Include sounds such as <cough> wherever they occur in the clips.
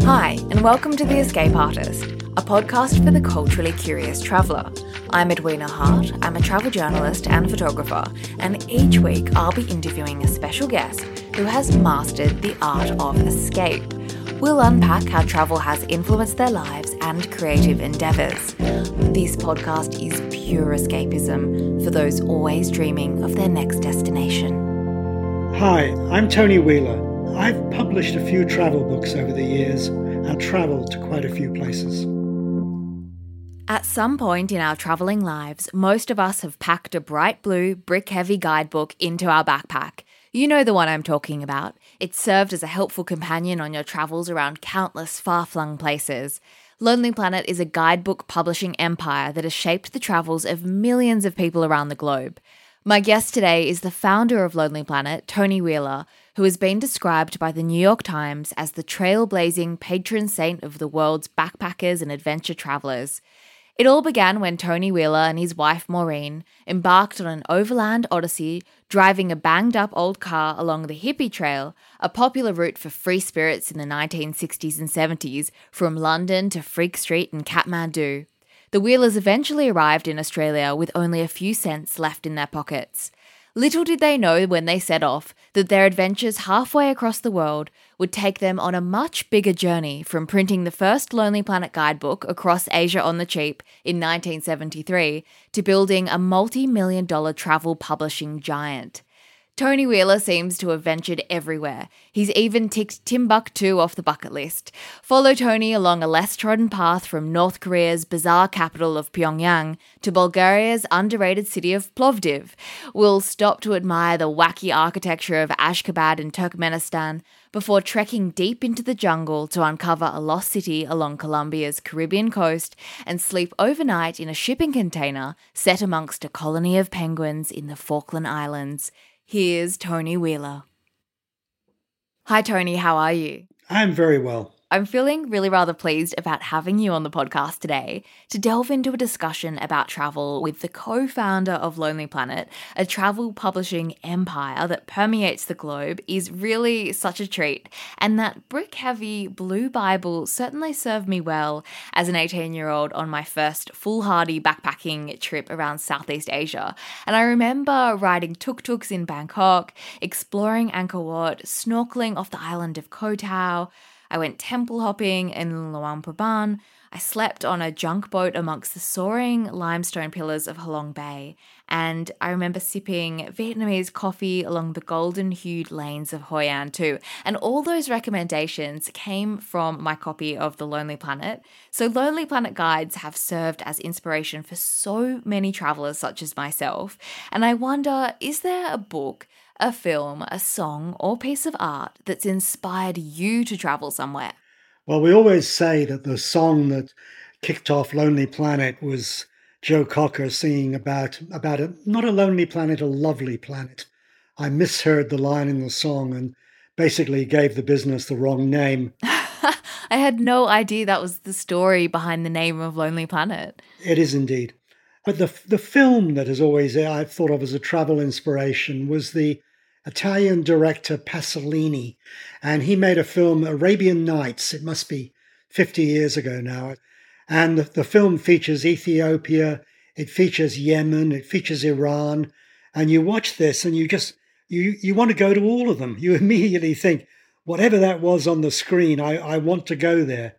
Hi, and welcome to The Escape Artist, a podcast for the culturally curious traveller. I'm Edwina Hart, I'm a travel journalist and photographer, and each week I'll be interviewing a special guest who has mastered the art of escape. We'll unpack how travel has influenced their lives and creative endeavours. This podcast is pure escapism for those always dreaming of their next destination. Hi, I'm Tony Wheeler. I've published a few travel books over the years and travelled to quite a few places. At some point in our travelling lives, most of us have packed a bright blue, brick heavy guidebook into our backpack. You know the one I'm talking about. It served as a helpful companion on your travels around countless far flung places. Lonely Planet is a guidebook publishing empire that has shaped the travels of millions of people around the globe. My guest today is the founder of Lonely Planet, Tony Wheeler, who has been described by the New York Times as the trailblazing patron saint of the world's backpackers and adventure travelers. It all began when Tony Wheeler and his wife Maureen embarked on an overland odyssey, driving a banged up old car along the Hippie Trail, a popular route for free spirits in the 1960s and 70s from London to Freak Street and Kathmandu. The Wheelers eventually arrived in Australia with only a few cents left in their pockets. Little did they know when they set off that their adventures halfway across the world would take them on a much bigger journey from printing the first Lonely Planet guidebook across Asia on the cheap in 1973 to building a multi million dollar travel publishing giant. Tony Wheeler seems to have ventured everywhere. He's even ticked Timbuktu off the bucket list. Follow Tony along a less trodden path from North Korea's bizarre capital of Pyongyang to Bulgaria's underrated city of Plovdiv. We'll stop to admire the wacky architecture of Ashgabat in Turkmenistan before trekking deep into the jungle to uncover a lost city along Colombia's Caribbean coast and sleep overnight in a shipping container set amongst a colony of penguins in the Falkland Islands. Here's Tony Wheeler. Hi, Tony, how are you? I'm very well. I'm feeling really rather pleased about having you on the podcast today to delve into a discussion about travel with the co founder of Lonely Planet, a travel publishing empire that permeates the globe, is really such a treat. And that brick heavy blue Bible certainly served me well as an 18 year old on my first foolhardy backpacking trip around Southeast Asia. And I remember riding tuk tuks in Bangkok, exploring Angkor Wat, snorkeling off the island of Koh Tao. I went temple hopping in Luang Prabang. I slept on a junk boat amongst the soaring limestone pillars of Halong Bay, and I remember sipping Vietnamese coffee along the golden hued lanes of Hoi An too. And all those recommendations came from my copy of The Lonely Planet. So, Lonely Planet guides have served as inspiration for so many travelers such as myself. And I wonder is there a book a film, a song, or piece of art that's inspired you to travel somewhere? Well, we always say that the song that kicked off Lonely Planet was Joe Cocker singing about about a not a lonely planet, a lovely planet. I misheard the line in the song and basically gave the business the wrong name. <laughs> I had no idea that was the story behind the name of Lonely Planet. It is indeed. But the the film that has always I've thought of as a travel inspiration was the Italian director Pasolini, and he made a film, Arabian Nights. It must be 50 years ago now. And the, film features Ethiopia, it features Yemen, it features Iran. And you watch this and you just, you, you want to go to all of them. You <laughs> immediately think, whatever that was on the screen, I, I want to go there.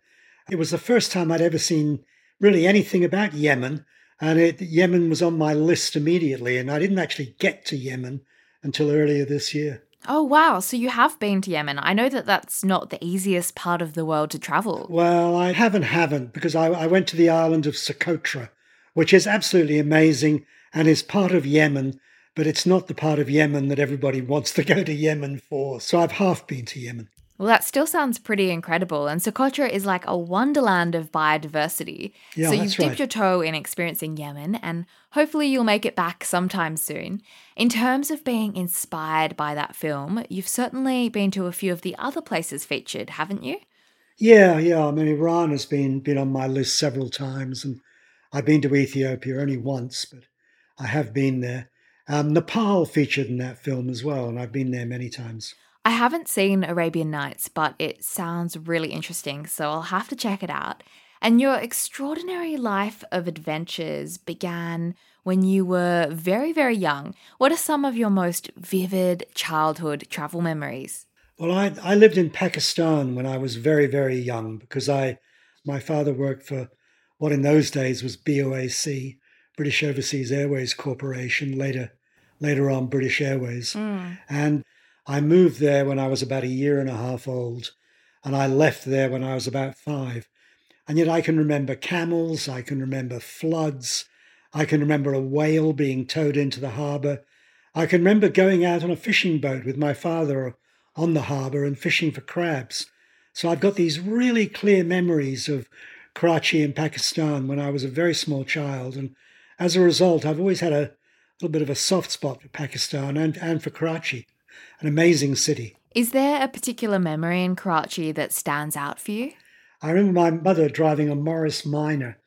It was the first time I'd ever seen really anything about Yemen. And it, Yemen was on my list immediately. And I didn't actually get to Yemen until earlier this year. Oh, wow. So you have been to Yemen. I know that that's not the easiest part of the world to travel. Well, I haven't, haven't, because I, I went to the island of Socotra, which is absolutely amazing and is part of Yemen, but it's not the part of Yemen that everybody wants to go to Yemen for. So I've half been to Yemen. Well, that still sounds pretty incredible. And Socotra is like a wonderland of biodiversity. Yeah, so you've dipped right. your toe in experiencing Yemen, and hopefully you'll make it back sometime soon. In terms of being inspired by that film, you've certainly been to a few of the other places featured, haven't you? Yeah, yeah. I mean, Iran has been been on my list several times, and I've been to Ethiopia only once, but I have been there. Um, Nepal featured in that film as well, and I've been there many times. I haven't seen Arabian Nights, but it sounds really interesting, so I'll have to check it out. And your extraordinary life of adventures began when you were very, very young. What are some of your most vivid childhood travel memories? Well, I, I lived in Pakistan when I was very, very young because I my father worked for what in those days was BOAC, British Overseas Airways Corporation, later later on British Airways. Mm. And I moved there when I was about a year and a half old, and I left there when I was about five. And yet I can remember camels, I can remember floods, I can remember a whale being towed into the harbour. I can remember going out on a fishing boat with my father on the harbour and fishing for crabs. So I've got these really clear memories of Karachi in Pakistan when I was a very small child. And as a result, I've always had a little bit of a soft spot for Pakistan and, and for Karachi, an amazing city. Is there a particular memory in Karachi that stands out for you? I remember my mother driving a Morris Minor,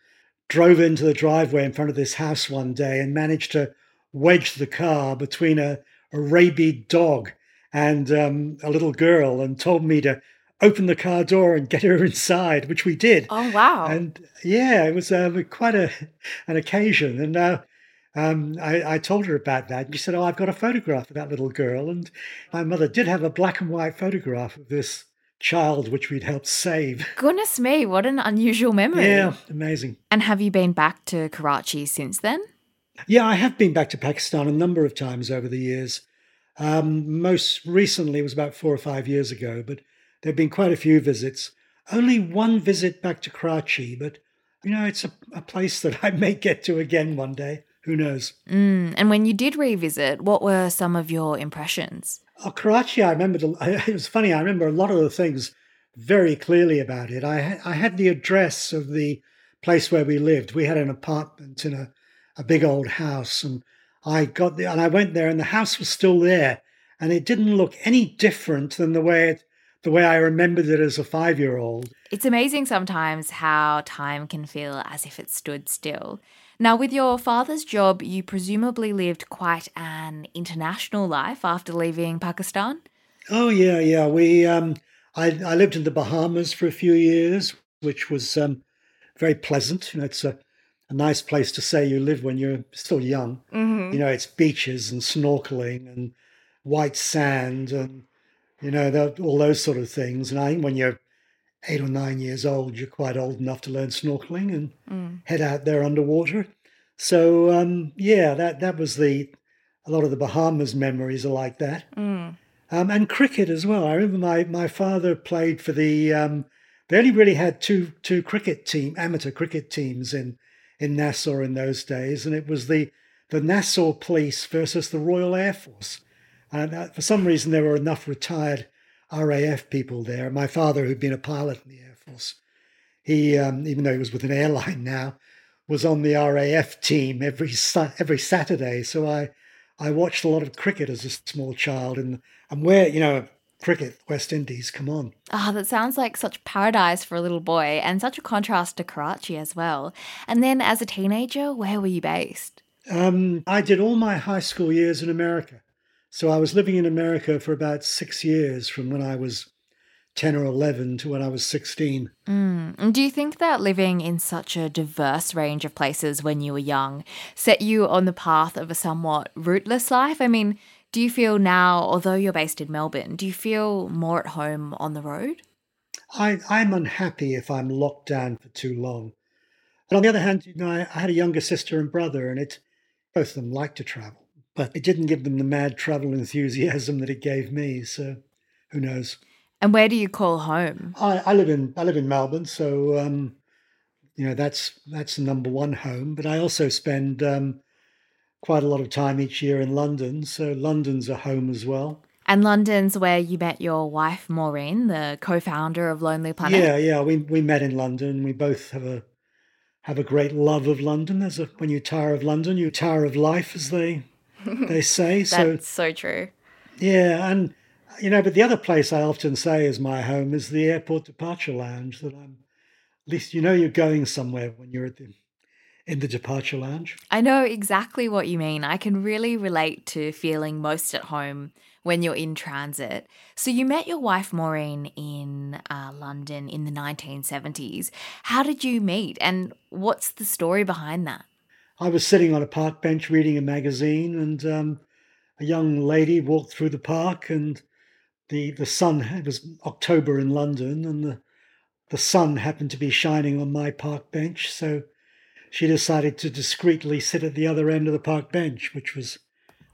drove into the driveway in front of this house one day and managed to wedge the car between a, a rabid dog and um, a little girl and told me to open the car door and get her <laughs> inside, which we did. Oh wow! And yeah, it was uh, quite a an occasion. And uh, um, I, I, told her about that. And she said, "Oh, I've got a photograph of that little girl." And my mother did have a black and white photograph of this child, which we'd helped save. Goodness me, what an unusual memory! Yeah, amazing. And have you been back to Karachi since then? Yeah, I have been back to Pakistan a number of times over the years. Um, most recently was about four or five years ago, but there have been quite a few visits. Only one visit back to Karachi, but you know, it's a, a place that I may get to again one day. Who knows? Mm, and when you did revisit, what were some of your impressions? Oh, Karachi, I remember, <laughs> it was funny, I remember a lot of the things very clearly about it. I, I had the address of the place where we lived. We had an apartment in a, a big old house, and I got there and I went there, and the house was still there, and it didn't look any different than the way it the way I remembered it as a five year old. It's amazing sometimes how time can feel as if it stood still. Now, with your father's job, you presumably lived quite an international life after leaving Pakistan. Oh yeah, yeah. We um, I, I lived in the Bahamas for a few years, which was um, very pleasant. You know, it's a, a nice place to say you live when you're still young. Mm-hmm. You know, it's beaches and snorkeling and white sand and you know, all those sort of things. And I think when you're eight or nine years old, you're quite old enough to learn snorkeling and mm. head out there underwater. So um, yeah, that that was the a lot of the Bahamas memories are like that. Mm. Um, and cricket as well. I remember my my father played for the. Um, they only really had two two cricket team amateur cricket teams in in Nassau in those days, and it was the the Nassau Police versus the Royal Air Force. And uh, for some reason, there were enough retired RAF people there. My father, who'd been a pilot in the Air Force, he, um, even though he was with an airline now, was on the RAF team every every Saturday. So I, I watched a lot of cricket as a small child, and and where you know cricket, West Indies, come on. Ah, oh, that sounds like such paradise for a little boy, and such a contrast to Karachi as well. And then, as a teenager, where were you based? Um, I did all my high school years in America. So I was living in America for about six years from when I was 10 or 11 to when I was 16. Mm. Do you think that living in such a diverse range of places when you were young set you on the path of a somewhat rootless life? I mean, do you feel now, although you're based in Melbourne, do you feel more at home on the road? I, I'm unhappy if I'm locked down for too long. But on the other hand, you know, I, I had a younger sister and brother, and it both of them like to travel but it didn't give them the mad travel enthusiasm that it gave me. So who knows? And where do you call home? I, I live in I live in Melbourne, so um, you know that's that's the number one home. But I also spend um, quite a lot of time each year in London, so London's a home as well. And London's where you met your wife Maureen, the co-founder of Lonely Planet. Yeah, yeah, we we met in London. We both have a have a great love of London. There's a when you tire of London, you tire of life, as they <laughs> they say. so That's so true. Yeah, and you know, but the other place I often say is my home is the airport departure lounge. That I'm at least you know you're going somewhere when you're at the in the departure lounge. I know exactly what you mean. I can really relate to feeling most at home when you're in transit. So you met your wife Maureen in uh, London in the 1970s. How did you meet, and what's the story behind that? I was sitting on a park bench reading a magazine, and um, a young lady walked through the park, and the the sun. It was October in London, and the the sun happened to be shining on my park bench, so she decided to discreetly sit at the other end of the park bench, which was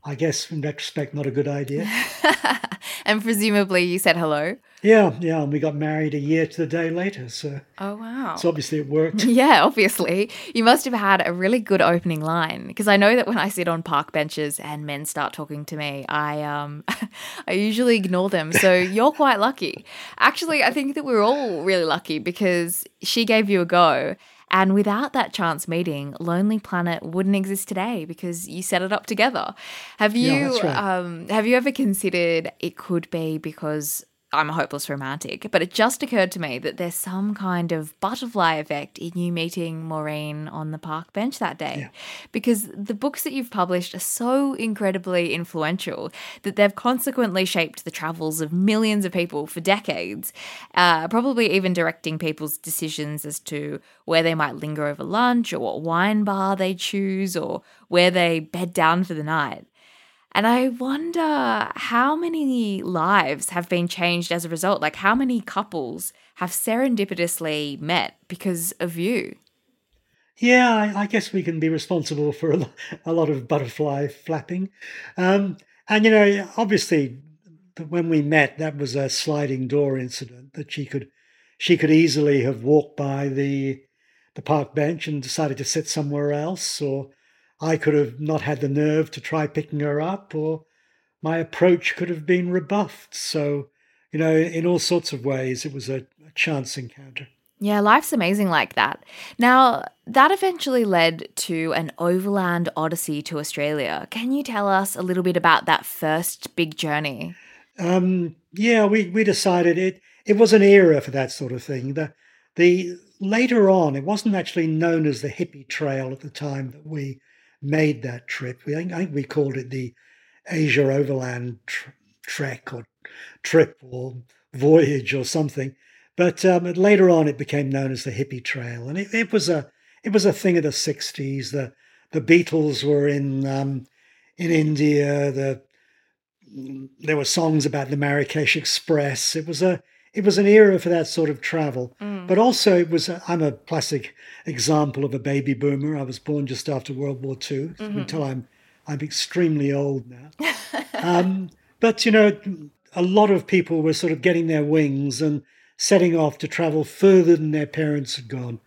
I guess in retrospect, not a good idea. <laughs> and presumably you said hello. Yeah, yeah, and we got married a year to the day later. So, oh wow! So obviously it worked. <laughs> Yeah, obviously you must have had a really good opening line because I know that when I sit on park benches and men start talking to me, I um, <laughs> I usually ignore them. So <laughs> you're quite lucky. Actually, I think that we're all really lucky because she gave you a go and without that chance meeting, Lonely Planet wouldn't exist today because you set it up together. Have you yeah, right. um, have you ever considered it could be because I'm a hopeless romantic, but it just occurred to me that there's some kind of butterfly effect in you meeting Maureen on the park bench that day. Yeah. Because the books that you've published are so incredibly influential that they've consequently shaped the travels of millions of people for decades, uh, probably even directing people's decisions as to where they might linger over lunch or what wine bar they choose or where they bed down for the night. And I wonder how many lives have been changed as a result. Like, how many couples have serendipitously met because of you? Yeah, I, guess we can be responsible for a, a lot of butterfly flapping. Um, and, you know, obviously, when we met, that was a sliding door incident that she could she could easily have walked by the the park bench and decided to sit somewhere else or I could have not had the nerve to try picking her up, or my approach could have been rebuffed. So, you know, in all sorts of ways, it was a, a chance encounter. Yeah, life's amazing like that. Now, that eventually led to an overland odyssey to Australia. Can you tell us a little bit about that first big journey? Um, yeah, we, we decided it it was an era for that sort of thing. The the later on, it wasn't actually known as the hippie trail at the time that we made that trip. We, I think we called it the Asia Overland tr- Trek or trip or voyage or something. But um, later on, it became known as the Hippie Trail, and it, it, was a it was a thing of the '60s. The the Beatles were in um, in India. The there were songs about the Marrakesh Express. It was a it was an era for that sort of travel. Mm. But also, it was, i am a classic example of a baby boomer. I was born just after World War II mm-hmm. until I'm, I'm extremely old now. <laughs> um, but, you know, a lot of people were sort of getting their wings and setting off to travel further than their parents had gone.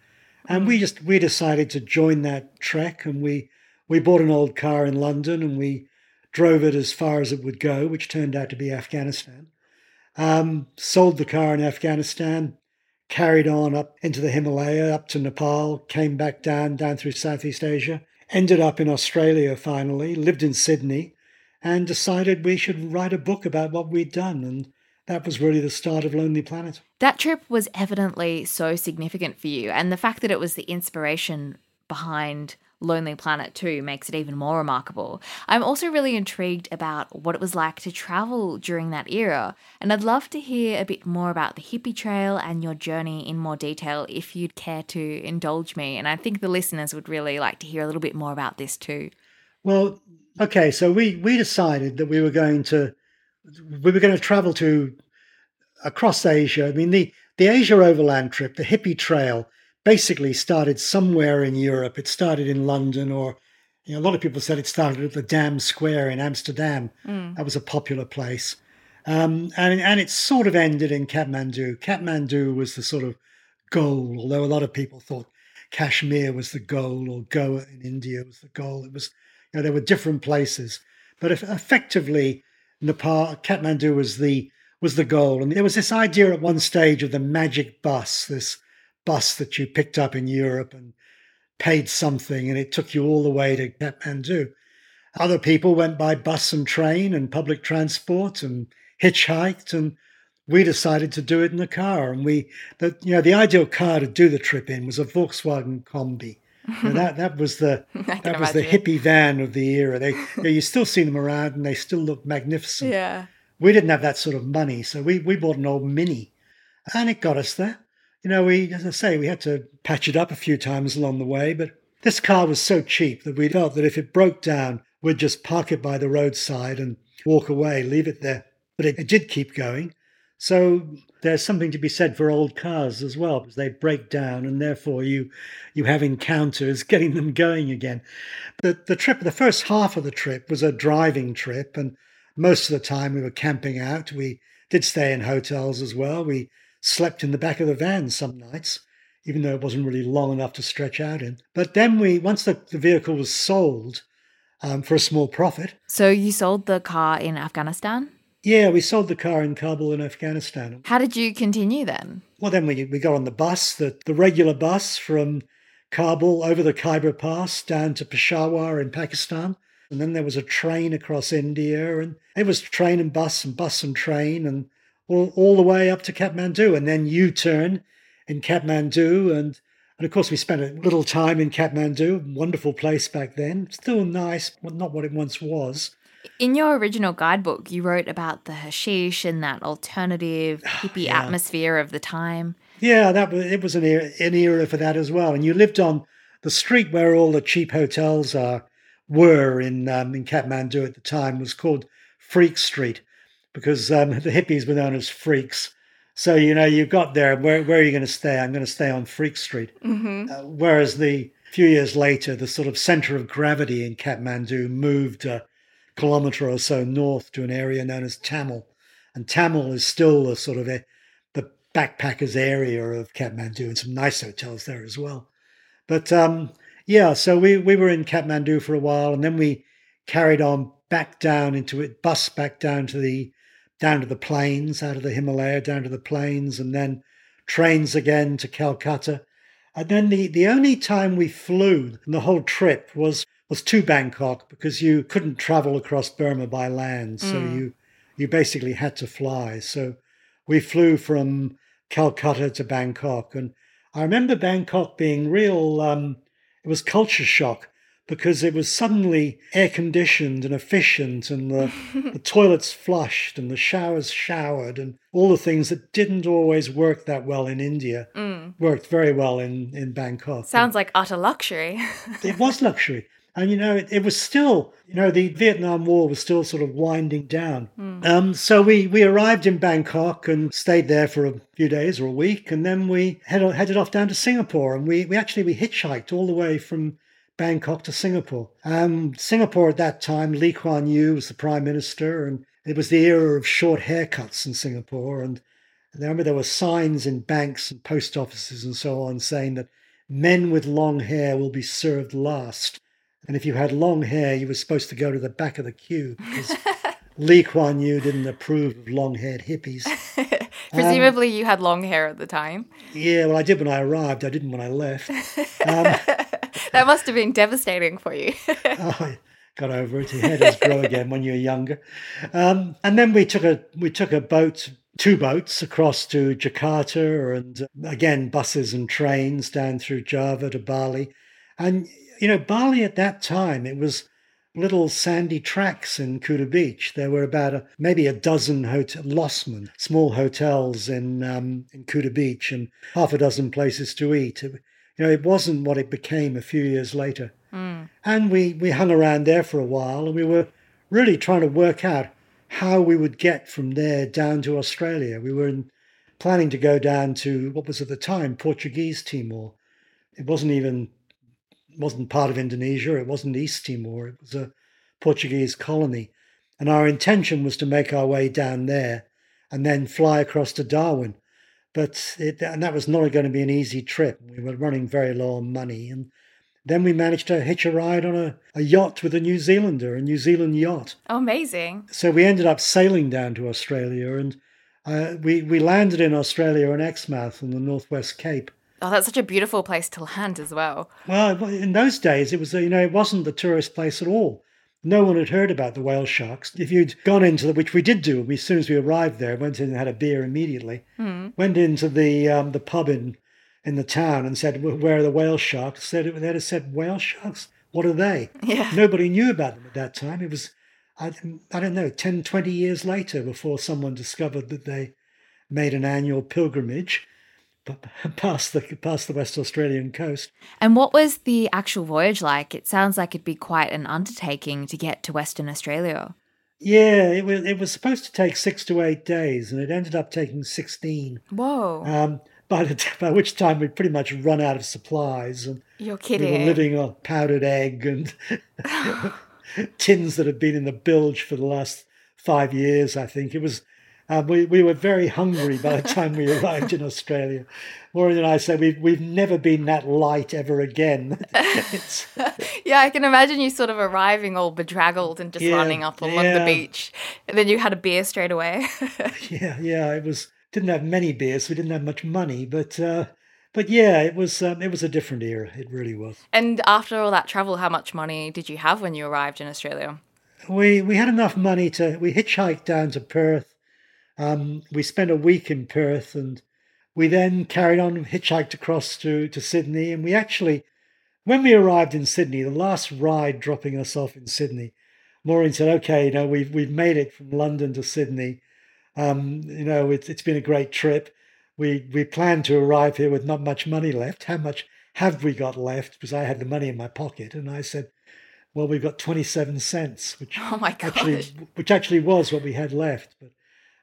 And mm. we just, we decided to join that trek and we, we bought an old car in London and we drove it as far as it would go, which turned out to be Afghanistan. Um, sold the car in Afghanistan, carried on up into the Himalaya, up to Nepal, came back down, down through Southeast Asia, ended up in Australia finally, lived in Sydney, and decided we should write a book about what we'd done. And that was really the start of Lonely Planet. That trip was evidently so significant for you, and the fact that it was the inspiration behind Lonely Planet 2 makes it even more remarkable. I'm also really intrigued about what it was like to travel during that era, and I'd love to hear a bit more about the hippie trail and your journey in more detail if you'd care to indulge me. And I think the listeners would really like to hear a little bit more about this too. Well, okay, so we we decided that we were going to we were going to travel to across Asia. I mean the the Asia Overland trip, the hippie trail basically started somewhere in Europe. It started in London, or you know, a lot of people said it started at the Dam Square in Amsterdam. Mm. That was a popular place. Um, and, and it sort of ended in Kathmandu. Kathmandu was the sort of goal, although a lot of people thought Kashmir was the goal or Goa in India was the goal. It was, you know, there were different places. But if, effectively, Nepal, Kathmandu was the was the goal. And there was this idea at one stage of the magic bus, this bus that you picked up in Europe and paid something and it took you all the way to Kathmandu. Other people went by bus and train and public transport and hitchhiked and we decided to do it in a car and we the you know the ideal car to do the trip in was a Volkswagen Combi. You know, that that was the <laughs> that was the hippie van of the era. They you, know, you still see them around and they still look magnificent. Yeah. We didn't have that sort of money, so we, we bought an old Mini, and it got us there. You know, we, as I say, we had to patch it up a few times along the way, but this car was so cheap that we felt that if it broke down, we'd just park it by the roadside and walk away, leave it there. But it, it did keep going. So there's something to be said for old cars as well, because they break down and therefore you you have encounters <laughs> getting them going again. The the trip, the first half of the trip was a driving trip, and most of the time we were camping out. We did stay in hotels as well. We slept in the back of the van some nights, even though it wasn't really long enough to stretch out in. But then we, once the, the vehicle was sold um, for a small profit. So you sold the car in Afghanistan? Yeah, we sold the car in Kabul in Afghanistan. How did you continue then? Well, then we, we got on the bus, the, the regular bus from Kabul over the Khyber Pass down to Peshawar in Pakistan. And then there was a train across India, and it was train and bus and bus and train, and all, all the way up to Kathmandu. And then U turn in Kathmandu. And, and of course, we spent a little time in Kathmandu, wonderful place back then. Still nice, but not what it once was. In your original guidebook, you wrote about the hashish and that alternative <sighs> hippie yeah. atmosphere of the time. Yeah, that was it was an era, an era for that as well. And you lived on the street where all the cheap hotels are were in um, in Kathmandu at the time was called Freak Street because um, <laughs> the hippies were known as freaks. So you know you got there. Where where are you going to stay? I'm going to stay on Freak Street. Mm-hmm. Uh, whereas the few years later, the sort of center of gravity in Kathmandu moved. a kilometre or so north to an area known as Thamel. And Thamel is still a sort of a, the backpackers area of Kathmandu and some nice hotels there as well. But um, yeah, so we, we were in Kathmandu for a while and then we carried on back down into it, bus back down to the down to the plains, out of the Himalaya, down to the plains, and then trains again to Calcutta. And then the, the only time we flew in the whole trip was was to Bangkok because you couldn't travel across Burma by land, so mm. you you basically had to fly. So we flew from Calcutta to Bangkok, and I remember Bangkok being real. Um, it was culture shock because it was suddenly air conditioned and efficient, and the, <laughs> the toilets flushed, and the showers showered, and all the things that didn't always work that well in India mm. worked very well in in Bangkok. Sounds and like utter luxury. <laughs> it was luxury. And, you know, it, it, was still, you know, the Vietnam War was still sort of winding down. Mm. Um, so we, we arrived in Bangkok and stayed there for a few days or a week. And then we head, headed off down to Singapore. And we, we actually, we hitchhiked all the way from Bangkok to Singapore. Um, Singapore at that time, Lee Kuan Yew was the prime minister. And it was the era of short haircuts in Singapore. And I remember there were signs in banks and post offices and so on saying that men with long hair will be served last. And if you had long hair, you were supposed to go to the back of the queue because <laughs> Lee Kuan Yew didn't approve of long haired hippies. <laughs> Presumably, um, you had long hair at the time. Yeah, well, I did when I arrived. I didn't when I left. <laughs> Um, that must have been devastating for you. <laughs> oh, I got over it. Your hair does grow again when you're younger. Um, and then we took a we took a boat, two boats across to Jakarta, and uh, again buses and trains down through Java to Bali. And you know, Bali at that time, it was little sandy tracks in Kuta Beach. There were about a, maybe a dozen hotel, Losmen, small hotels in um, in Kuta Beach, and half a dozen places to eat. It, you know, it wasn't what it became a few years later. Mm. And we we hung around there for a while, and we were really trying to work out how we would get from there down to Australia. We were in, planning to go down to what was at the time Portuguese Timor. It wasn't even wasn't part of Indonesia. It wasn't East Timor. It was a Portuguese colony. And our intention was to make our way down there and then fly across to Darwin. But it, and that was not going to be an easy trip. We were running very low on money. And then we managed to hitch a ride on a, a yacht with a New Zealander, a New Zealand yacht. Oh, amazing. So we ended up sailing down to Australia and uh, we, we landed in Australia in Exmouth on the Northwest Cape. Oh, that's such a beautiful place to land as well. Well, in those days, it was you know it wasn't the tourist place at all. No one had heard about the whale sharks. If you'd gone into the, which we did do, we, as soon as we arrived there, went in and had a beer immediately. Mm. Went into the um, the pub in in the town and said, "Where are the whale sharks?" Said they'd have said, "Whale sharks? What are they?" Yeah. Nobody knew about them at that time. It was I, I don't know, 10, 20 years later before someone discovered that they made an annual pilgrimage <laughs> past the past the West Australian coast. And what was the actual voyage like? It sounds like it'd be quite an undertaking to get to Western Australia. Yeah, it was it was supposed to take six to eight days, and it ended up taking sixteen. Whoa! Um, by the, by which time we'd pretty much run out of supplies, and you're kidding. We were living on powdered egg and <laughs> <laughs> tins that had been in the bilge for the last five years. I think it was uh, we, we were very hungry by the time we arrived in Australia. Maureen and I said we've, we've never been that light ever again. <laughs> <laughs> yeah, I can imagine you sort of arriving all bedraggled and just yeah, running up along yeah. the beach. And then you had a beer straight away. <laughs> yeah, yeah, it was, didn't have many beers. We didn't have much money, but, uh, but yeah, it was, um, it was a different era. It really was. And after all that travel, how much money did you have when you arrived in Australia? We, we had enough money to, we hitchhiked down to Perth um, we spent a week in Perth and we then carried on, hitchhiked across to, to Sydney. And we actually, when we arrived in Sydney, the last ride dropping us off in Sydney, Maureen said, okay, you know, we've, we've made it from London to Sydney. Um, you know, it, it's been a great trip. We, we planned to arrive here with not much money left. How much have we got left? Because I had the money in my pocket. And I said, well, we've got 27 cents, which, <laughs> oh my actually, which actually was what we had left. But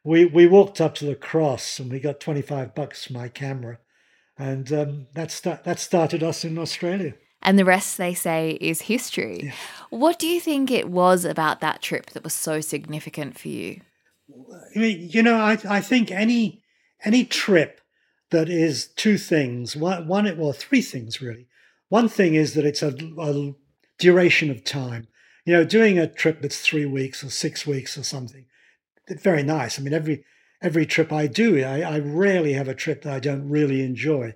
we we walked up to the cross and we got 25 bucks for my camera. And um, that, start, that started us in australia. And the rest they say is history. Yeah. what do you think it was about that trip that was so significant for you? You know i, I think any any trip that is two things one, one well three things really. One thing is that it's a, a duration of time. You know doing a trip that's three weeks or six weeks or something very nice. I mean, every every trip I do, I, I rarely have a trip that I don't really enjoy.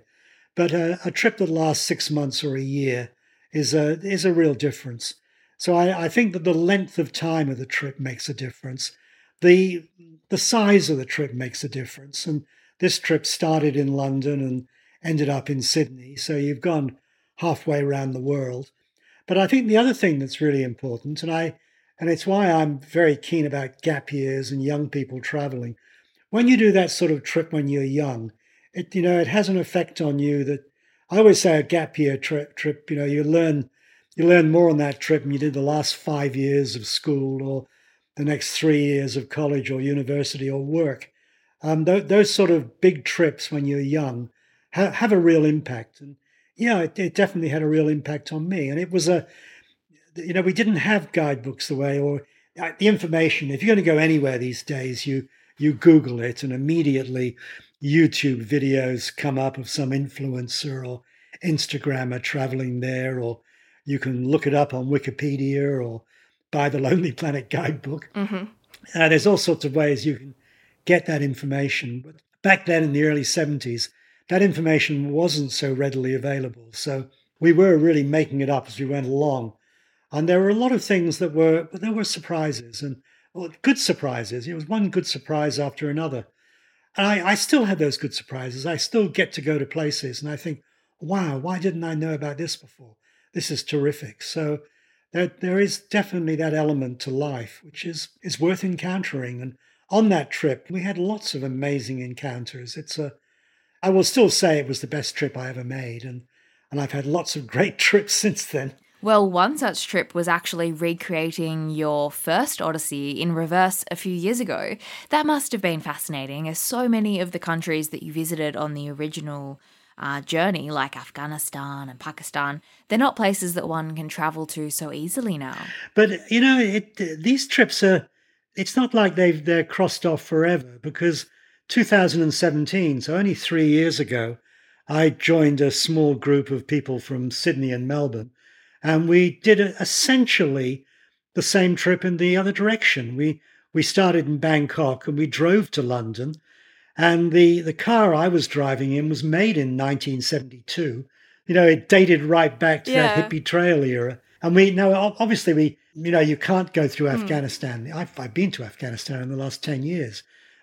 But a, a, trip that lasts six months or a year is a is a real difference. So I, I think that the length of time of the trip makes a difference. The the size of the trip makes a difference. And this trip started in London and ended up in Sydney. So you've gone halfway around the world. But I think the other thing that's really important, and I and it's why I'm very keen about gap years and young people traveling. When you do that sort of trip when you're young, it you know it has an effect on you that I always say a gap year trip trip, you know, you learn you learn more on that trip than you did the last five years of school or the next three years of college or university or work. Um, th- those sort of big trips when you're young ha- have a real impact. And yeah, it, it definitely had a real impact on me. And it was a you know, we didn't have guidebooks the way or uh, the information. If you're going to go anywhere these days, you you Google it, and immediately YouTube videos come up of some influencer or Instagrammer traveling there, or you can look it up on Wikipedia or buy the Lonely Planet guidebook. Mm-hmm. Uh, there's all sorts of ways you can get that information. But back then in the early 70s, that information wasn't so readily available. So we were really making it up as we went along. And there were a lot of things that were, but there were surprises and well, good surprises. It was one good surprise after another. And I, I still had those good surprises. I still get to go to places and I think, wow, why didn't I know about this before? This is terrific. So there, there is definitely that element to life, which is, is worth encountering. And on that trip, we had lots of amazing encounters. It's a, I will still say it was the best trip I ever made. And, and I've had lots of great <laughs> trips since then. Well, one such trip was actually recreating your first Odyssey in reverse a few years ago. That must have been fascinating, as so many of the countries that you visited on the original uh, journey, like Afghanistan and Pakistan, they're not places that one can travel to so easily now. But, you know, it, these trips are, it's not like they've, they're crossed off forever because 2017, so only three years ago, I joined a small group of people from Sydney and Melbourne and we did essentially the same trip in the other direction. We we started in Bangkok and we drove to London, and the the car I was driving in was made in 1972. You know, it dated right back to yeah. that hippie trail era. And we now obviously we you know you can't go through mm. Afghanistan. I've, I've been to Afghanistan in the last ten years,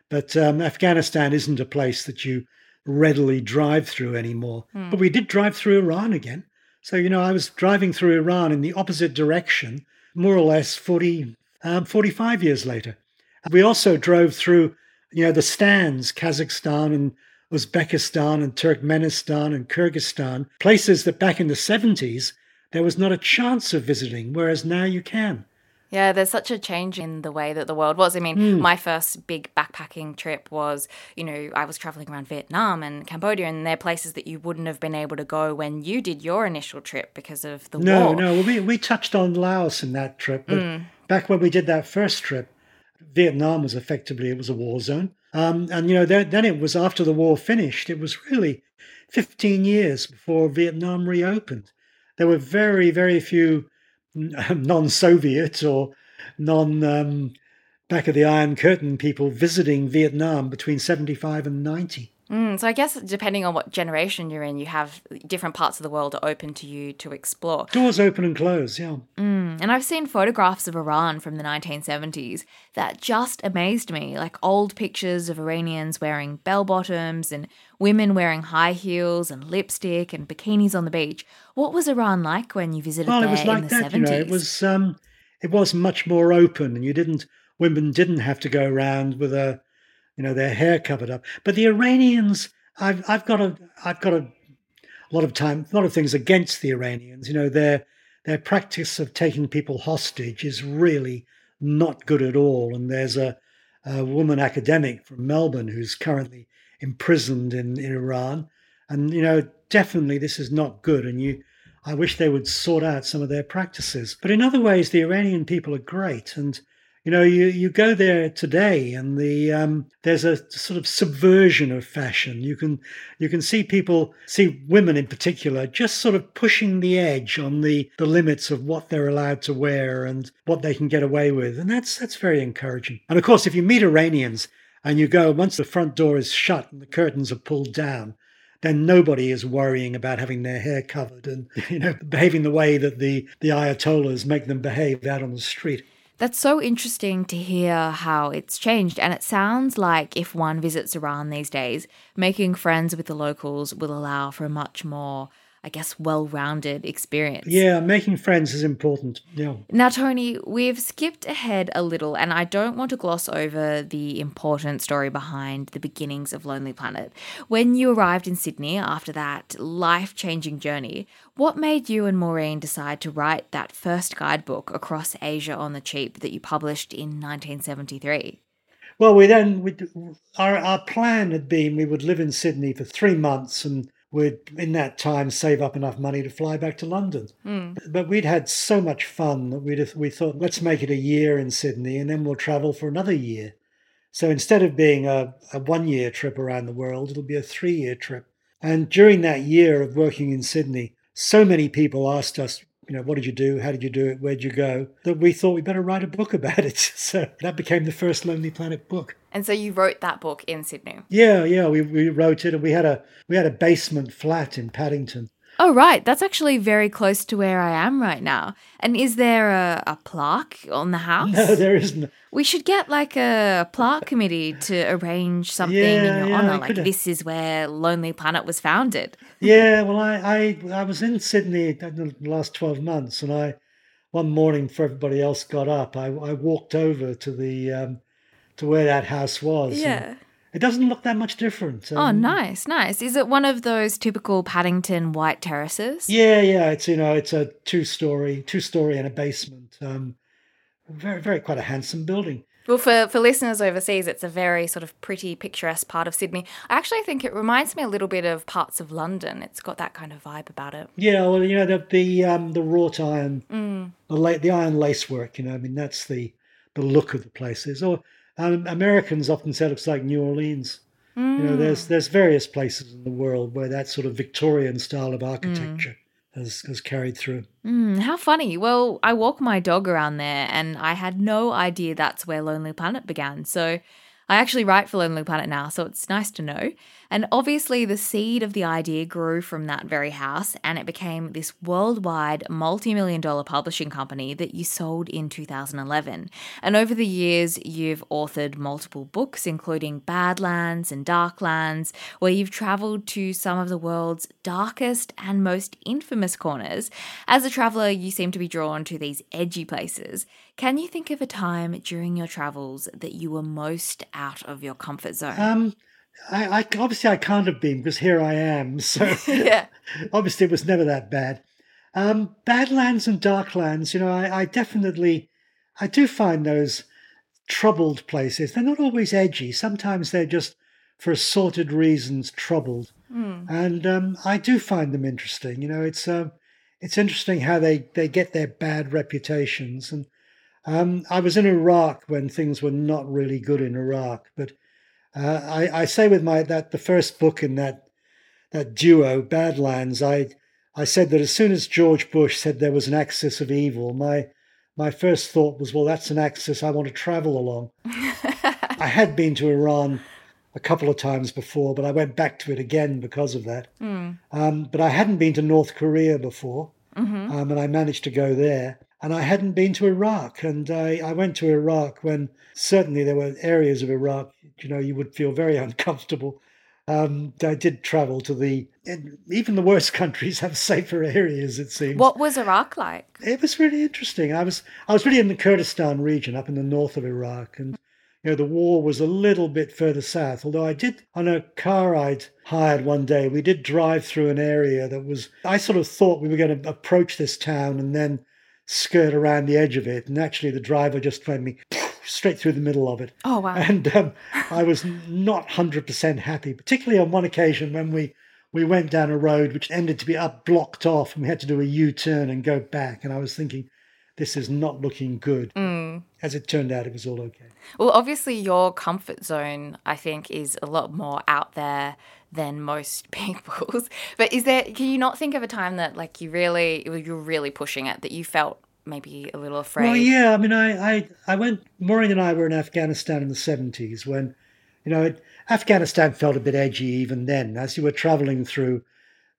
but um, Afghanistan isn't a place that you readily drive through anymore. Mm. But we did drive through Iran again. So, you know, I was driving through Iran in the opposite direction, more or less 40, um, 45 years later. We also drove through, you know, the stands, Kazakhstan and Uzbekistan and Turkmenistan and Kyrgyzstan, places that back in the 70s there was not a chance of visiting, whereas now you can. Yeah, there's such a change in the way that the world was. I mean, mm. my first big backpacking trip was, you know, I was traveling around Vietnam and Cambodia, and they're places that you wouldn't have been able to go when you did your initial trip because of the no, war. No, no, we, we touched on Laos in that trip, but mm. back when we did that first trip, Vietnam was effectively it was a war zone, um, and you know then, then it was after the war finished. It was really 15 years before Vietnam reopened. There were very very few <laughs> non-Soviet or non um, back of the Iron Curtain people visiting Vietnam between 75 and 90. Mm, so I guess depending on what generation you're in, you have different parts of the world are open to you to explore. Doors open and close, yeah. Mm, and I've seen photographs of Iran from the 1970s that just amazed me, like old pictures of Iranians wearing bell bottoms and women wearing high heels and lipstick and bikinis on the beach. What was Iran like when you visited well, there it was like in the that, 70s? You know, it was um, it was much more open, and you didn't women didn't have to go around with a you know, their hair covered up. But the Iranians, I've I've got a I've got a, lot of time, a lot of things against the Iranians. You know, their their practice of taking people hostage is really not good at all. And there's a, a woman academic from Melbourne who's currently imprisoned in, in Iran. And you know, definitely this is not good. And you I wish they would sort out some of their practices. But in other ways, the Iranian people are great. And you know, you, you go there today, and the um, there's a sort of subversion of fashion. You can you can see people, see women in particular, just sort of pushing the edge on the the limits of what they're allowed to wear and what they can get away with, and that's that's very encouraging. And of course, if you meet Iranians and you go once the front door is shut and the curtains are pulled down, then nobody is worrying about having their hair covered and <laughs> you know behaving the way that the the ayatollahs make them behave out on the street. That's so interesting to hear how it's changed. And it sounds like if one visits Iran these days, making friends with the locals will allow for a much more I guess, well rounded experience. Yeah, making friends is important. Yeah. Now, Tony, we've skipped ahead a little, and I don't want to gloss over the important story behind the beginnings of Lonely Planet. When you arrived in Sydney after that life changing journey, what made you and Maureen decide to write that first guidebook across Asia on the cheap that you published in 1973? Well, we then we, our our plan had been we would live in Sydney for three months and would in that time save up enough money to fly back to London. Mm. But we'd had so much fun that we we thought let's make it a year in Sydney and then we'll travel for another year. So instead of being a, a one year trip around the world, it'll be a three year trip. And during that year of working in Sydney, so many people asked us, you know, what did you do? How did you do it? Where'd you go? That we thought we'd better write a book about it. <laughs> So that became the first Lonely Planet book. And so you wrote that book in Sydney. Yeah, yeah, we, we wrote it, and we had a we had a basement flat in Paddington. Oh, right. That's actually very close to where I am right now. And is there a, a plaque on the <laughs> house? No, there isn't. We should get like a plaque committee to arrange something yeah, in your yeah, honor. Like this is where Lonely Planet was founded. Yeah, well, I, I I was in Sydney the last twelve months, and I one morning before everybody else got up, I, I walked over to the um, to where that house was. Yeah. It doesn't look that much different. Oh, um, oh, nice, nice. Is it one of those typical Paddington white terraces? Yeah, yeah. It's you know, it's a two story, two story and a basement. Um, very, very quite a handsome building. Well, for, for listeners overseas, it's a very sort of pretty, picturesque part of Sydney. I actually think it reminds me a little bit of parts of London. It's got that kind of vibe about it. Yeah, well, you know the the um, the wrought iron, mm. the la- the iron lacework. You know, I mean that's the the look of the places. Or um, Americans often say it looks like New Orleans. Mm. You know, there's mm. there's various places in the world where that sort of Victorian style of architecture. Mm has, has carried through. Mm, how funny. Well, I walk my dog around there and I had no idea that's where Lonely Planet began. So I actually write for Lonely Planet now, so it's nice to know. And obviously, the seed of the idea grew from that very house, and it became this worldwide multi million dollar publishing company that you sold in 2011. And over the years, you've authored multiple books, including Badlands and Darklands, where you've traveled to some of the world's darkest and most infamous corners. As a traveler, you seem to be drawn to these edgy places. Can you think of a time during your travels that you were most out of your comfort zone? Um, I, I obviously I can't have been because here I am. <laughs> So <laughs> yeah. obviously it was never that bad. Um, Badlands and Darklands, you know, I, I definitely, I do find those troubled places. They're not always edgy. Sometimes they're just, for assorted reasons, troubled. Mm. And um, I do find them interesting. You know, it's uh, it's interesting how they, they get their bad reputations. And um, I was in Iraq when things were not really good in Iraq, but uh, I, I say with my that the first book in that that duo, Badlands, I I said that as soon as George Bush said there was an axis of evil, my my first thought was, well, that's an axis I want to travel along. <laughs> I had been to Iran a couple of times before, but I went back to it again because of that. Mm. Um, but I hadn't been to North Korea before, hmm um, and I managed to go there. And I hadn't been to Iraq, and I, I went to Iraq when certainly there were areas of Iraq, you know, you would feel very <laughs> uncomfortable. Um, I did travel to the, even the worst <laughs> countries have safer areas, it seems. What was Iraq like? It was really interesting. I was I was really in the Kurdistan region, up in the north of Iraq, and you know the war was a little bit further south. Although I did on a car I'd hired one day, we did drive through an area that was. I sort of thought we were going to approach this town and then skirt around the edge of it, and actually the driver just went me straight through the middle of it. Oh, wow. And um, I was not hundred percent happy, particularly on one occasion when we we went down a road which ended to be up blocked off, and we had to do a U turn and go back. And I was thinking, this is not looking good. Mm. As it turned out, it was all okay. Well, obviously, your comfort zone, I think, is a lot more out there than most <laughs> people's. But is there? Can you not think of a time that, like, you really, you're really pushing it, that you felt maybe a little afraid? Well, yeah. I mean, I, I, I went. Maureen and I were in Afghanistan in the seventies when, you know, it, Afghanistan felt a bit edgy even then. As you were traveling through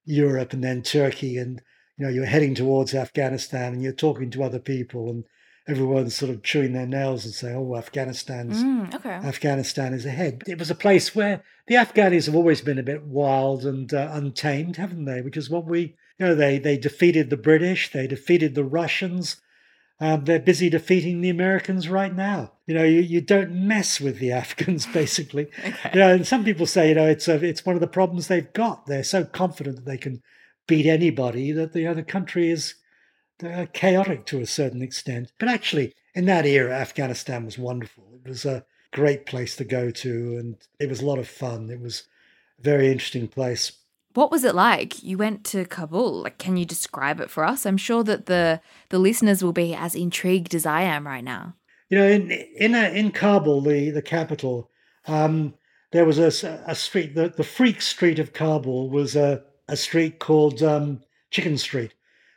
Europe and then Turkey, and you know, you're heading towards Afghanistan, and you're talking to other people, and everyone's sort of chewing their nails and saying, "Oh, Afghanistan's Mm, okay. Afghanistan is ahead." It was a place where the Afghanis have always been a bit wild and uh, untamed, haven't they? Which is what we, you know, they they defeated the British, they defeated the Russians. Um, they're busy defeating the Americans right now. You know, you, you don't mess with the <laughs> Afghans, basically. <laughs> Okay. You know, and some people say, you know, it's a, it's one of the problems they've got. They're so confident that they can beat anybody that the other country is chaotic to a certain extent. But actually, in that era, Afghanistan was wonderful. It was a great place to go to, and it was a lot of fun. It was a very interesting place. What was it like? You went to Kabul. Like, can you describe it for us? I'm sure that the the listeners will be as intrigued as I am right now. You know, in in a, in Kabul, the the capital, um, there was a, a street. The, the freak street of Kabul was a a street called um, Chicken Street,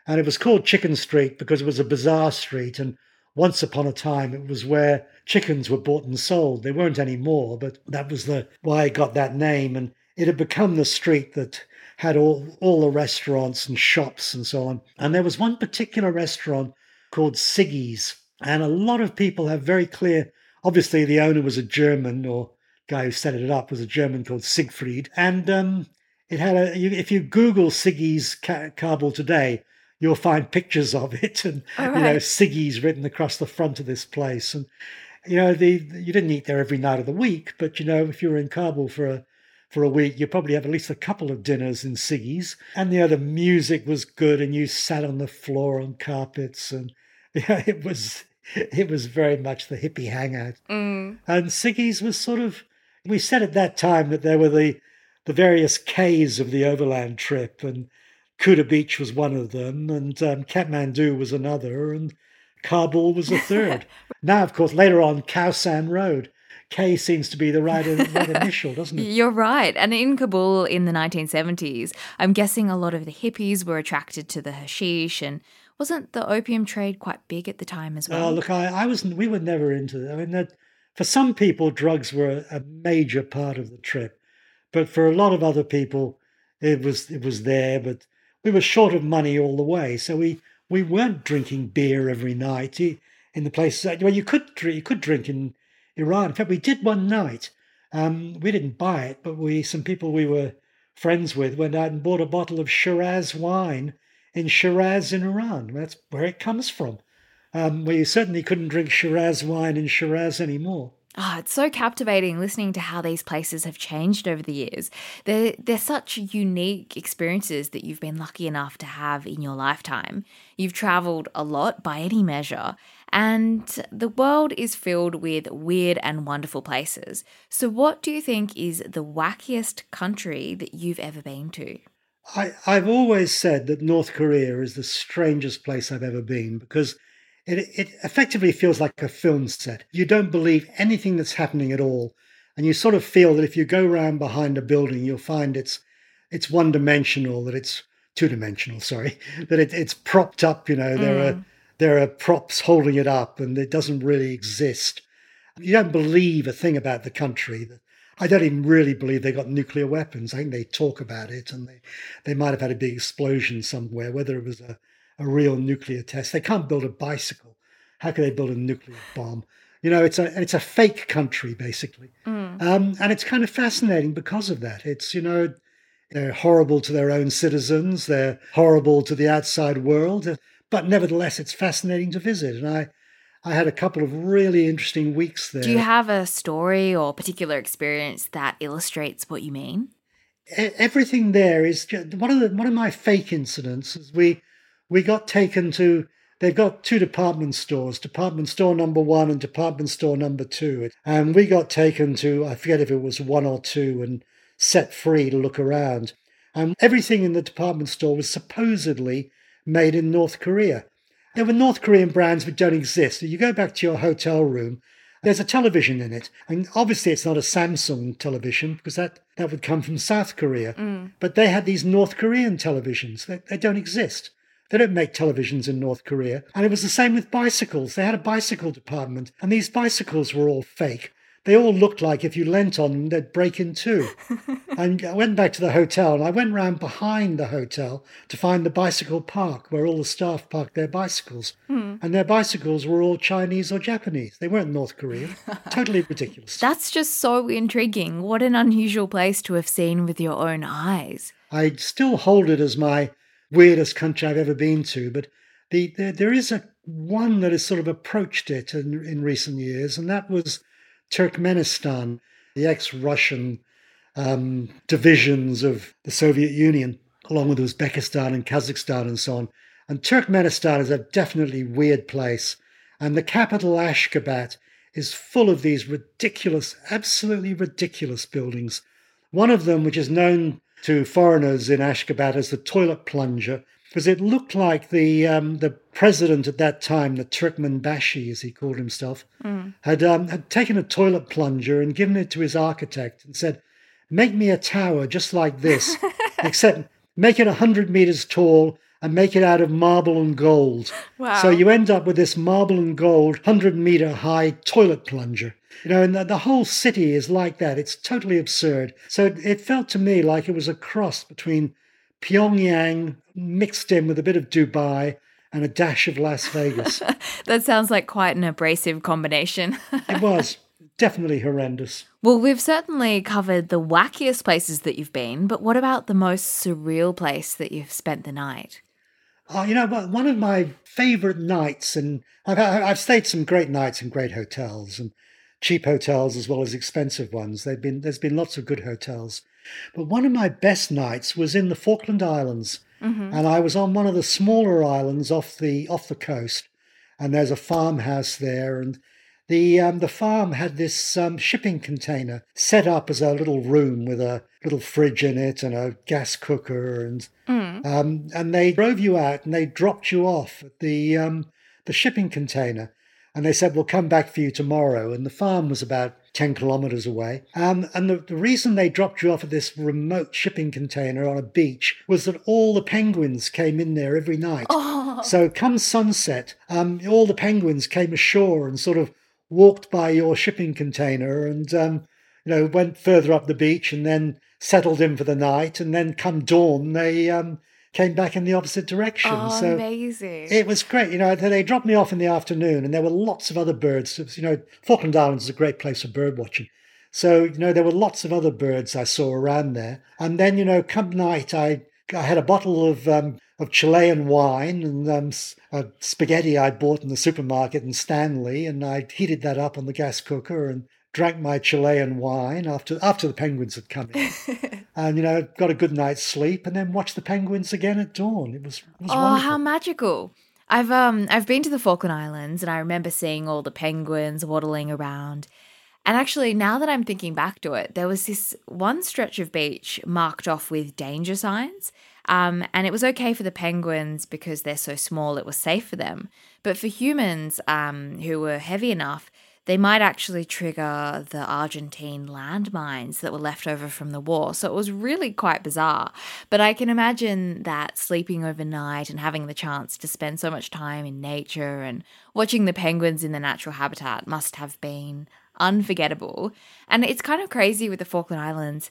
and it was called Chicken Street because it was a bizarre street. And once upon a time, it was where chickens were bought and sold. They weren't anymore, but that was the why it got that name. And it had become the street that had all all the restaurants and shops and so on. And there was one particular restaurant called Siggy's, and a lot of people have very clear. Obviously, the owner was a German, or guy who set it up was a German called Siegfried, and um, it had a. If you Google Siggy's Ka- Kabul today, you'll find pictures of it, <laughs> and All you know right. Siggy's written across the front of this place, and you know the you didn't eat there every night of the week, but you know if you were in Kabul for a for a week, you probably have at least a couple of dinners in Siggy's, and you know the other music was good, and you sat on the floor on carpets, and <laughs> yeah, it was it was very much the hippie hangout. Mm. And Siggy's was sort of we said at that time that there were the the various K's of the overland trip, and Kuta Beach was one of them, and um, Kathmandu was another, and Kabul was a third. <laughs> now, of course, later on, Khao Road. K seems to be the right, right initial, doesn't it? <laughs> You're right. And in Kabul in the 1970s, I'm guessing a lot of the hippies were attracted to the hashish and wasn't the opium trade quite big at the time as well? Oh, look, I, I wasn't. We were never into it. I mean, that for some people, drugs were a major part of the trip, But for a lot of other people, it was it was there. But we were short of money all the way, so we we weren't drinking beer every night in the places. that Well, you could drink, you could drink in Iran. In fact, we did one night. Um, we didn't buy it, but we some people we were friends with went out and bought a bottle of Shiraz wine in Shiraz in Iran. That's where it comes from. Um, you certainly couldn't drink Shiraz wine in Shiraz anymore. Oh, it's so captivating listening to how these places have changed over the years. They're, they're such unique experiences that you've been lucky enough to have in your lifetime. You've traveled a lot by any measure, and the world is filled with weird and wonderful places. So, what do you think is the wackiest country that you've ever been to? I, I've always said that North Korea is the strangest place I've ever been because it, it effectively feels like a film set. You don't believe anything that's happening at all. And you sort of feel that if you go around behind a building, you'll find it's it's one dimensional, that it's two dimensional, sorry, <laughs> that it, it's propped up, you know, mm. there are mm. there are props holding it up and it doesn't really exist. You don't believe a thing about the country. I don't even really believe they got nuclear weapons. I think they talk about it and they, they might have had a big explosion somewhere, whether it was a a real nuclear test. They can't build a bicycle. How can they build a nuclear bomb? You know, it's a it's a fake country basically, mm. um, and it's kind of fascinating because of that. It's you know, they're horrible to their own citizens. They're horrible to the outside world, but nevertheless, it's fascinating to visit. And I, I had a couple of really interesting weeks there. Do you have a story or particular experience that illustrates what you mean? Everything there is just, one of the one of my fake incidents. Is we we got taken to they've got two department stores department store number one and department store number two. And we got taken to i forget if it was one or two and set free to look around. And everything in the department store was supposedly made in north korea. There were north korean brands which don't exist. So you go back to your hotel room there's a television in it. And obviously it's not a samsung television because that, that would come from south korea. Mm. but they had these north korean televisions. They, they don't exist they don't make televisions in North Korea. And it was the same with bicycles. They had a bicycle department, and these bicycles were all fake. They all looked like if you leant on them, they'd break in two. <laughs> and I went back to the hotel, and I went round behind the hotel to find the bicycle park where all the staff parked their bicycles. Hmm. And their bicycles were all Chinese or Japanese. They weren't North Korean. <laughs> totally ridiculous. That's just so intriguing. What an unusual place to have seen with your own eyes. I still hold it as my weirdest country I've ever been to, but the, the there is a one that has sort of approached it in, in recent years, and that was Turkmenistan, the ex-Russian um, divisions of the Soviet Union, along with Uzbekistan and Kazakhstan and so on. And Turkmenistan is a definitely weird place, and the capital Ashgabat is full of these ridiculous, absolutely ridiculous buildings. One of them, which is known to foreigners in Ashgabat as the toilet plunger because it looked like the um, the president at that time, the Turkmenbashi, as he called himself, mm. had um, had taken a toilet plunger and given it to his architect and said, "Make me a tower just like this, <laughs> except make it hundred meters tall and make it out of marble and gold." Wow. So you end up with this marble and gold, hundred meter high toilet plunger. You know, and the, the, whole city is like that. It's totally absurd. So it, it felt to me like it was a cross between Pyongyang mixed in with a bit of Dubai and a dash of Las Vegas. <laughs> that sounds like quite an abrasive combination. <laughs> it was definitely horrendous. Well, we've certainly covered the wackiest places that you've been, but what about the most surreal place that you've spent the night? Oh, you know, one of my favorite nights, and I've, I've stayed some great nights in great hotels, and cheap hotels as well as expensive ones. Been, there's been lots of good hotels. But one of my best nights was in the Falkland Islands. Mm-hmm. And I was on one of the smaller islands off the off the coast. And there's a farmhouse there. And the um, the farm had this um, shipping container set up as a little room with a little fridge in it and a gas cooker and mm. um, and they drove you out and they dropped you off at the um, the shipping container and they said, We'll come back for you tomorrow. And the farm was about 10 kilometers away. Um, and the, the reason they dropped you off at this remote shipping container on a beach was that all the penguins came in there every night. Oh. So, come sunset, um, all the penguins came ashore and sort of walked by your shipping container and, um, you know, went further up the beach and then settled in for the night, and then come dawn, they um, came back in the opposite direction. Oh, so amazing. it was great. You know, they dropped me off in the afternoon, and there were lots of other birds. You know, Falkland Islands is a great place for bird watching. So, you know, there were lots of other birds I saw around there. And then, you know, come night, I, I had a bottle of, um, of Chilean wine and um, a spaghetti I bought in the supermarket in Stanley, and I heated that up on the gas cooker and drank my Chilean wine after after the penguins had come in, <laughs> and you know got a good night's sleep, and then watched the penguins again at dawn. It was, it was oh, wonderful. how magical! I've um I've been to the Falkland Islands, and I remember seeing all the penguins waddling around. And actually, now that I'm thinking back to it, there was this one stretch of beach marked off with danger signs. Um, and it was okay for the penguins because they're so small, it was safe for them. But for humans um, who were heavy enough, they might actually trigger the Argentine landmines that were left over from the war. So it was really quite bizarre. But I can imagine that sleeping overnight and having the chance to spend so much time in nature and watching the penguins in their natural habitat must have been unforgettable. And it's kind of crazy with the Falkland Islands.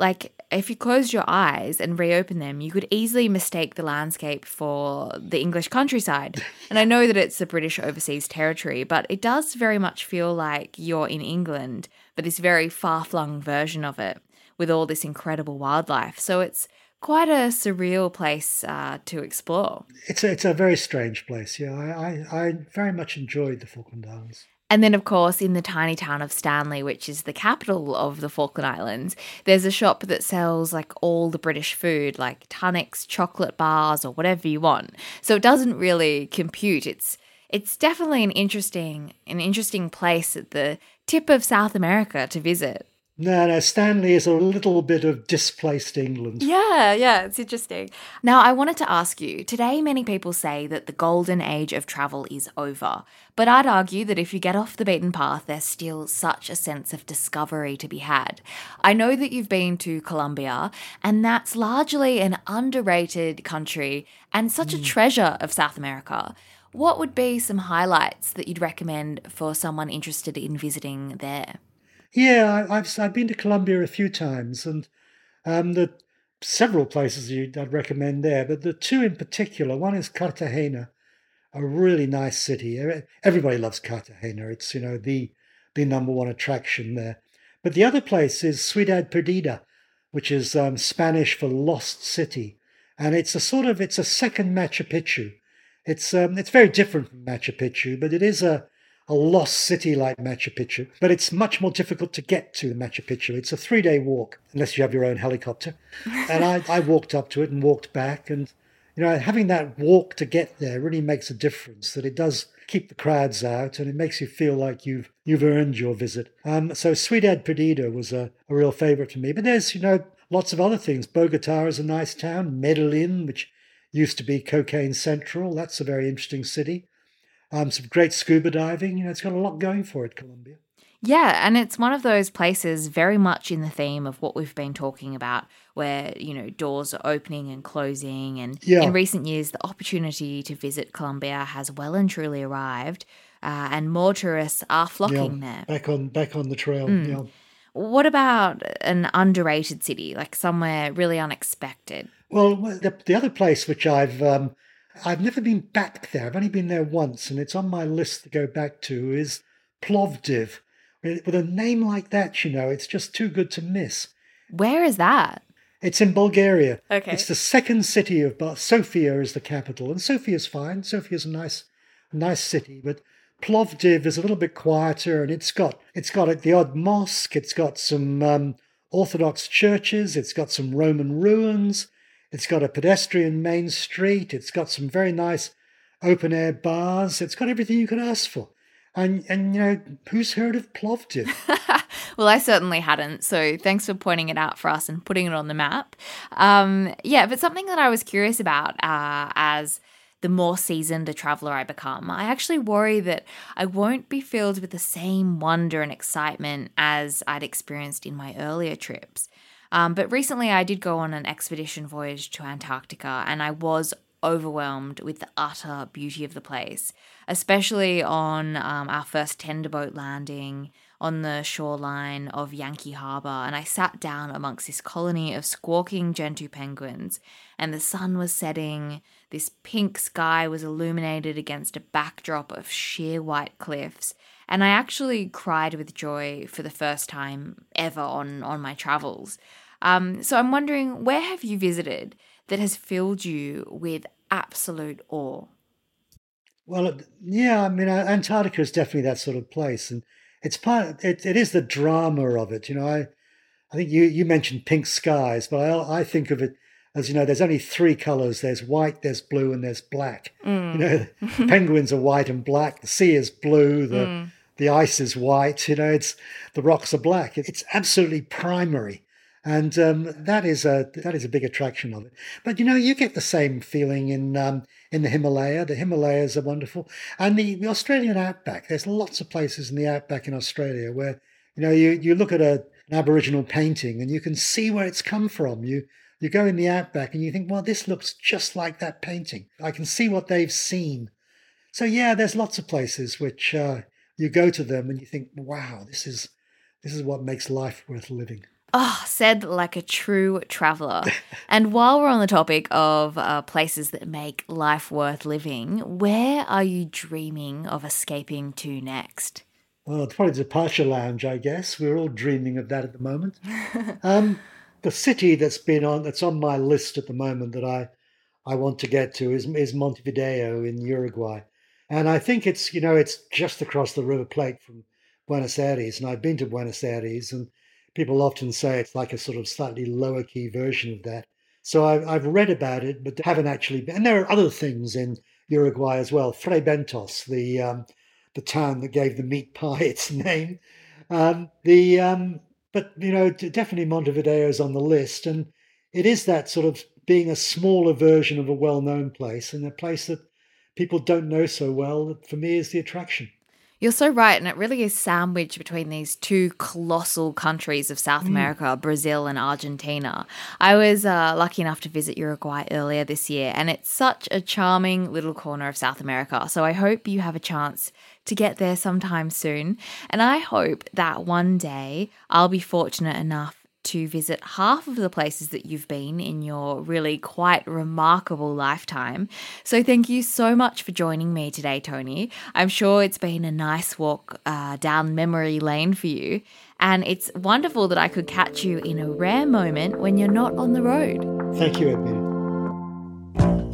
Like, if you closed your eyes and reopen them, you could easily mistake the landscape for the English countryside. And I know that it's a British overseas territory, but it does very much feel like you're in England, but this very far flung version of it with all this incredible wildlife. So it's quite a surreal place uh, to explore. It's a, it's a very strange place. Yeah, I, I, I very much enjoyed the Falkland Islands. And then, of course, in the tiny town of Stanley, which is the capital of the Falkland Islands, there's a shop that sells like all the British food, like Tunnocks, chocolate bars, or whatever you want. So it doesn't really compute. It's it's definitely an interesting an interesting place at the tip of South America to visit. No, no, Stanley is a little bit of displaced England. Yeah, yeah, it's interesting. Now, I wanted to ask you today, many people say that the golden age of travel is over. But I'd argue that if you get off the beaten path, there's still such a sense of discovery to be had. I know that you've been to Colombia, and that's largely an underrated country and such a mm. treasure of South America. What would be some highlights that you'd recommend for someone interested in visiting there? Yeah, I, I've I've been to Colombia a few times, and um, the several places you'd, I'd recommend there, but the two in particular. One is Cartagena, a really nice city. Everybody loves Cartagena. It's you know the the number one attraction there. But the other place is Ciudad Perdida, which is um, Spanish for lost city, and it's a sort of it's a second Machu Picchu. It's um, it's very different from Machu Picchu, but it is a a lost city like Machu Picchu, but it's much more difficult to get to Machu Picchu. It's a three day walk, unless you have your own helicopter. <laughs> and I, I walked up to it and walked back. And, you know, having that walk to get there really makes a difference, that it does keep the crowds out and it makes you feel like you've you've earned your visit. Um, so Ciudad Perdida was a, a real favorite for me. But there's, you know, lots of other things. Bogota is a nice town. Medellin, which used to be cocaine central, that's a very interesting city um, some great scuba diving. You know, it's got a lot going for it, Colombia. Yeah, and it's one of those places very much in the theme of what we've been talking about, where, you know, doors are opening and closing. And Yeah. in recent years, the opportunity to visit Colombia has well and truly arrived, uh, and more tourists are flocking there. Back on back on the trail. Mm. Yeah. What about an underrated city, like somewhere really unexpected? Well, the, the other place which I've um, I've never been back there. I've only been there once, and it's on my list to go back to. Is Plovdiv. With with a name like that, you know, it's just too good to miss. Where is that? It's in Bulgaria. Okay. It's the second city of Bul- Sofia is the capital, and Sofia's fine. Sofia's a nice, nice city, but Plovdiv is a little bit quieter, and it's got it's got the odd mosque. It's got some um, Orthodox churches. It's got some Roman ruins. It's got a pedestrian main street. It's got some very nice open air bars. It's got everything you could ask for. And and you know who's heard of Plovdiv? <laughs> well, I certainly hadn't. So thanks for pointing it out for us and putting it on the map. Um, yeah, but something that I was curious about uh, as the more seasoned a traveler I become, I actually worry that I won't be filled with the same wonder and excitement as I'd experienced in my earlier trips. Um, but recently, I did go on an expedition voyage to Antarctica, and I was overwhelmed with the utter beauty of the place, especially on um, our first tender boat landing on the shoreline of Yankee Harbour and I sat down amongst this colony of squawking gentoo penguins and the sun was setting. This pink sky was illuminated against a backdrop of sheer white cliffs. And I actually cried with joy for the first time ever on, on my travels. Um, so I'm wondering, where have you visited that has filled you with absolute awe? Well, yeah, I mean, Antarctica is definitely that sort of place, and it's part. It, it is the drama of it. You know, I, I think you you mentioned pink skies, but I I think of it as you know, there's only three colors. There's white, there's blue, and there's black. Mm. You know, <laughs> penguins are white and black. The sea is blue. The mm. The ice is white. You know, it's the rocks are black. It's absolutely primary and um, that is a that is a big attraction of it. But you know, you get the same feeling in um, in the Himalaya. The Himalayas are wonderful, and the, the Australian outback. There's lots of places in the outback in Australia where you know you you look at a, an Aboriginal painting and you can see where it's come from. You you go in the outback and you think, well, this looks just like that painting. I can see what they've seen. So yeah, there's lots of places which uh, you go to them and you think, wow, this is this is what makes life worth living. Oh, said like a true traveler. <laughs> and while we're on the topic of uh, places that make life worth living, where are you dreaming of escaping to next? Well, it's probably the Departure Lounge, I guess. We're all dreaming of that at the moment. <laughs> um, the city that's been on that's on my list at the moment that I I want to get to is is Montevideo in Uruguay, and I think it's you know it's just across the River Plate from Buenos Aires, and I've been to Buenos Aires and people often say it's like a sort of slightly lower key version of that. So I've, I've read about it, but haven't actually. Been. And there are other things in Uruguay as well. Fray Bentos, the um, the town that gave the meat pie <laughs> its name. Um, the um, but you know definitely Montevideo is on the list, and it is that sort of being a smaller version of a well-known place and a place that people don't know so well. For me is the attraction. You're so right. And it really is sandwiched between these two colossal countries of South mm. America, Brazil and Argentina. I was uh, lucky enough to visit Uruguay earlier this year, and it's such a charming little corner of South America. So I hope you have a chance to get there sometime soon. And I hope that one day I'll be fortunate enough to visit half of the places that you've been in your really quite remarkable lifetime. So, thank you so much for joining me today, Tony. I'm sure it's been a nice walk uh, down memory lane for you, and it's wonderful that I could catch you in a rare moment when you're not on the road. Thank you, Edmina.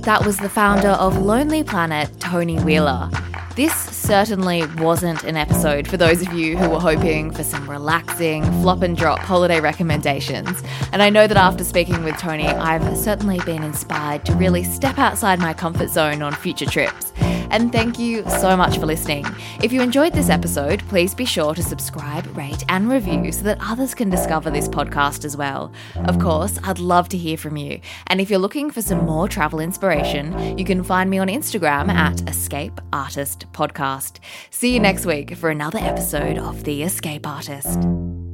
That was the founder of Lonely Planet, Tony Wheeler. This certainly wasn't an episode for those of you who were hoping for some relaxing, flop and drop holiday recommendations. And I know that after speaking with Tony, I've certainly been inspired to really step outside my comfort zone on future trips. And thank you so much for listening. If you enjoyed this episode, please be sure to subscribe, rate, and review so that others can discover this podcast as well. Of course, I'd love to hear from you. And if you're looking for some more travel inspiration, you can find me on Instagram at Escape Artist Podcast. See you next week for another episode of The Escape Artist.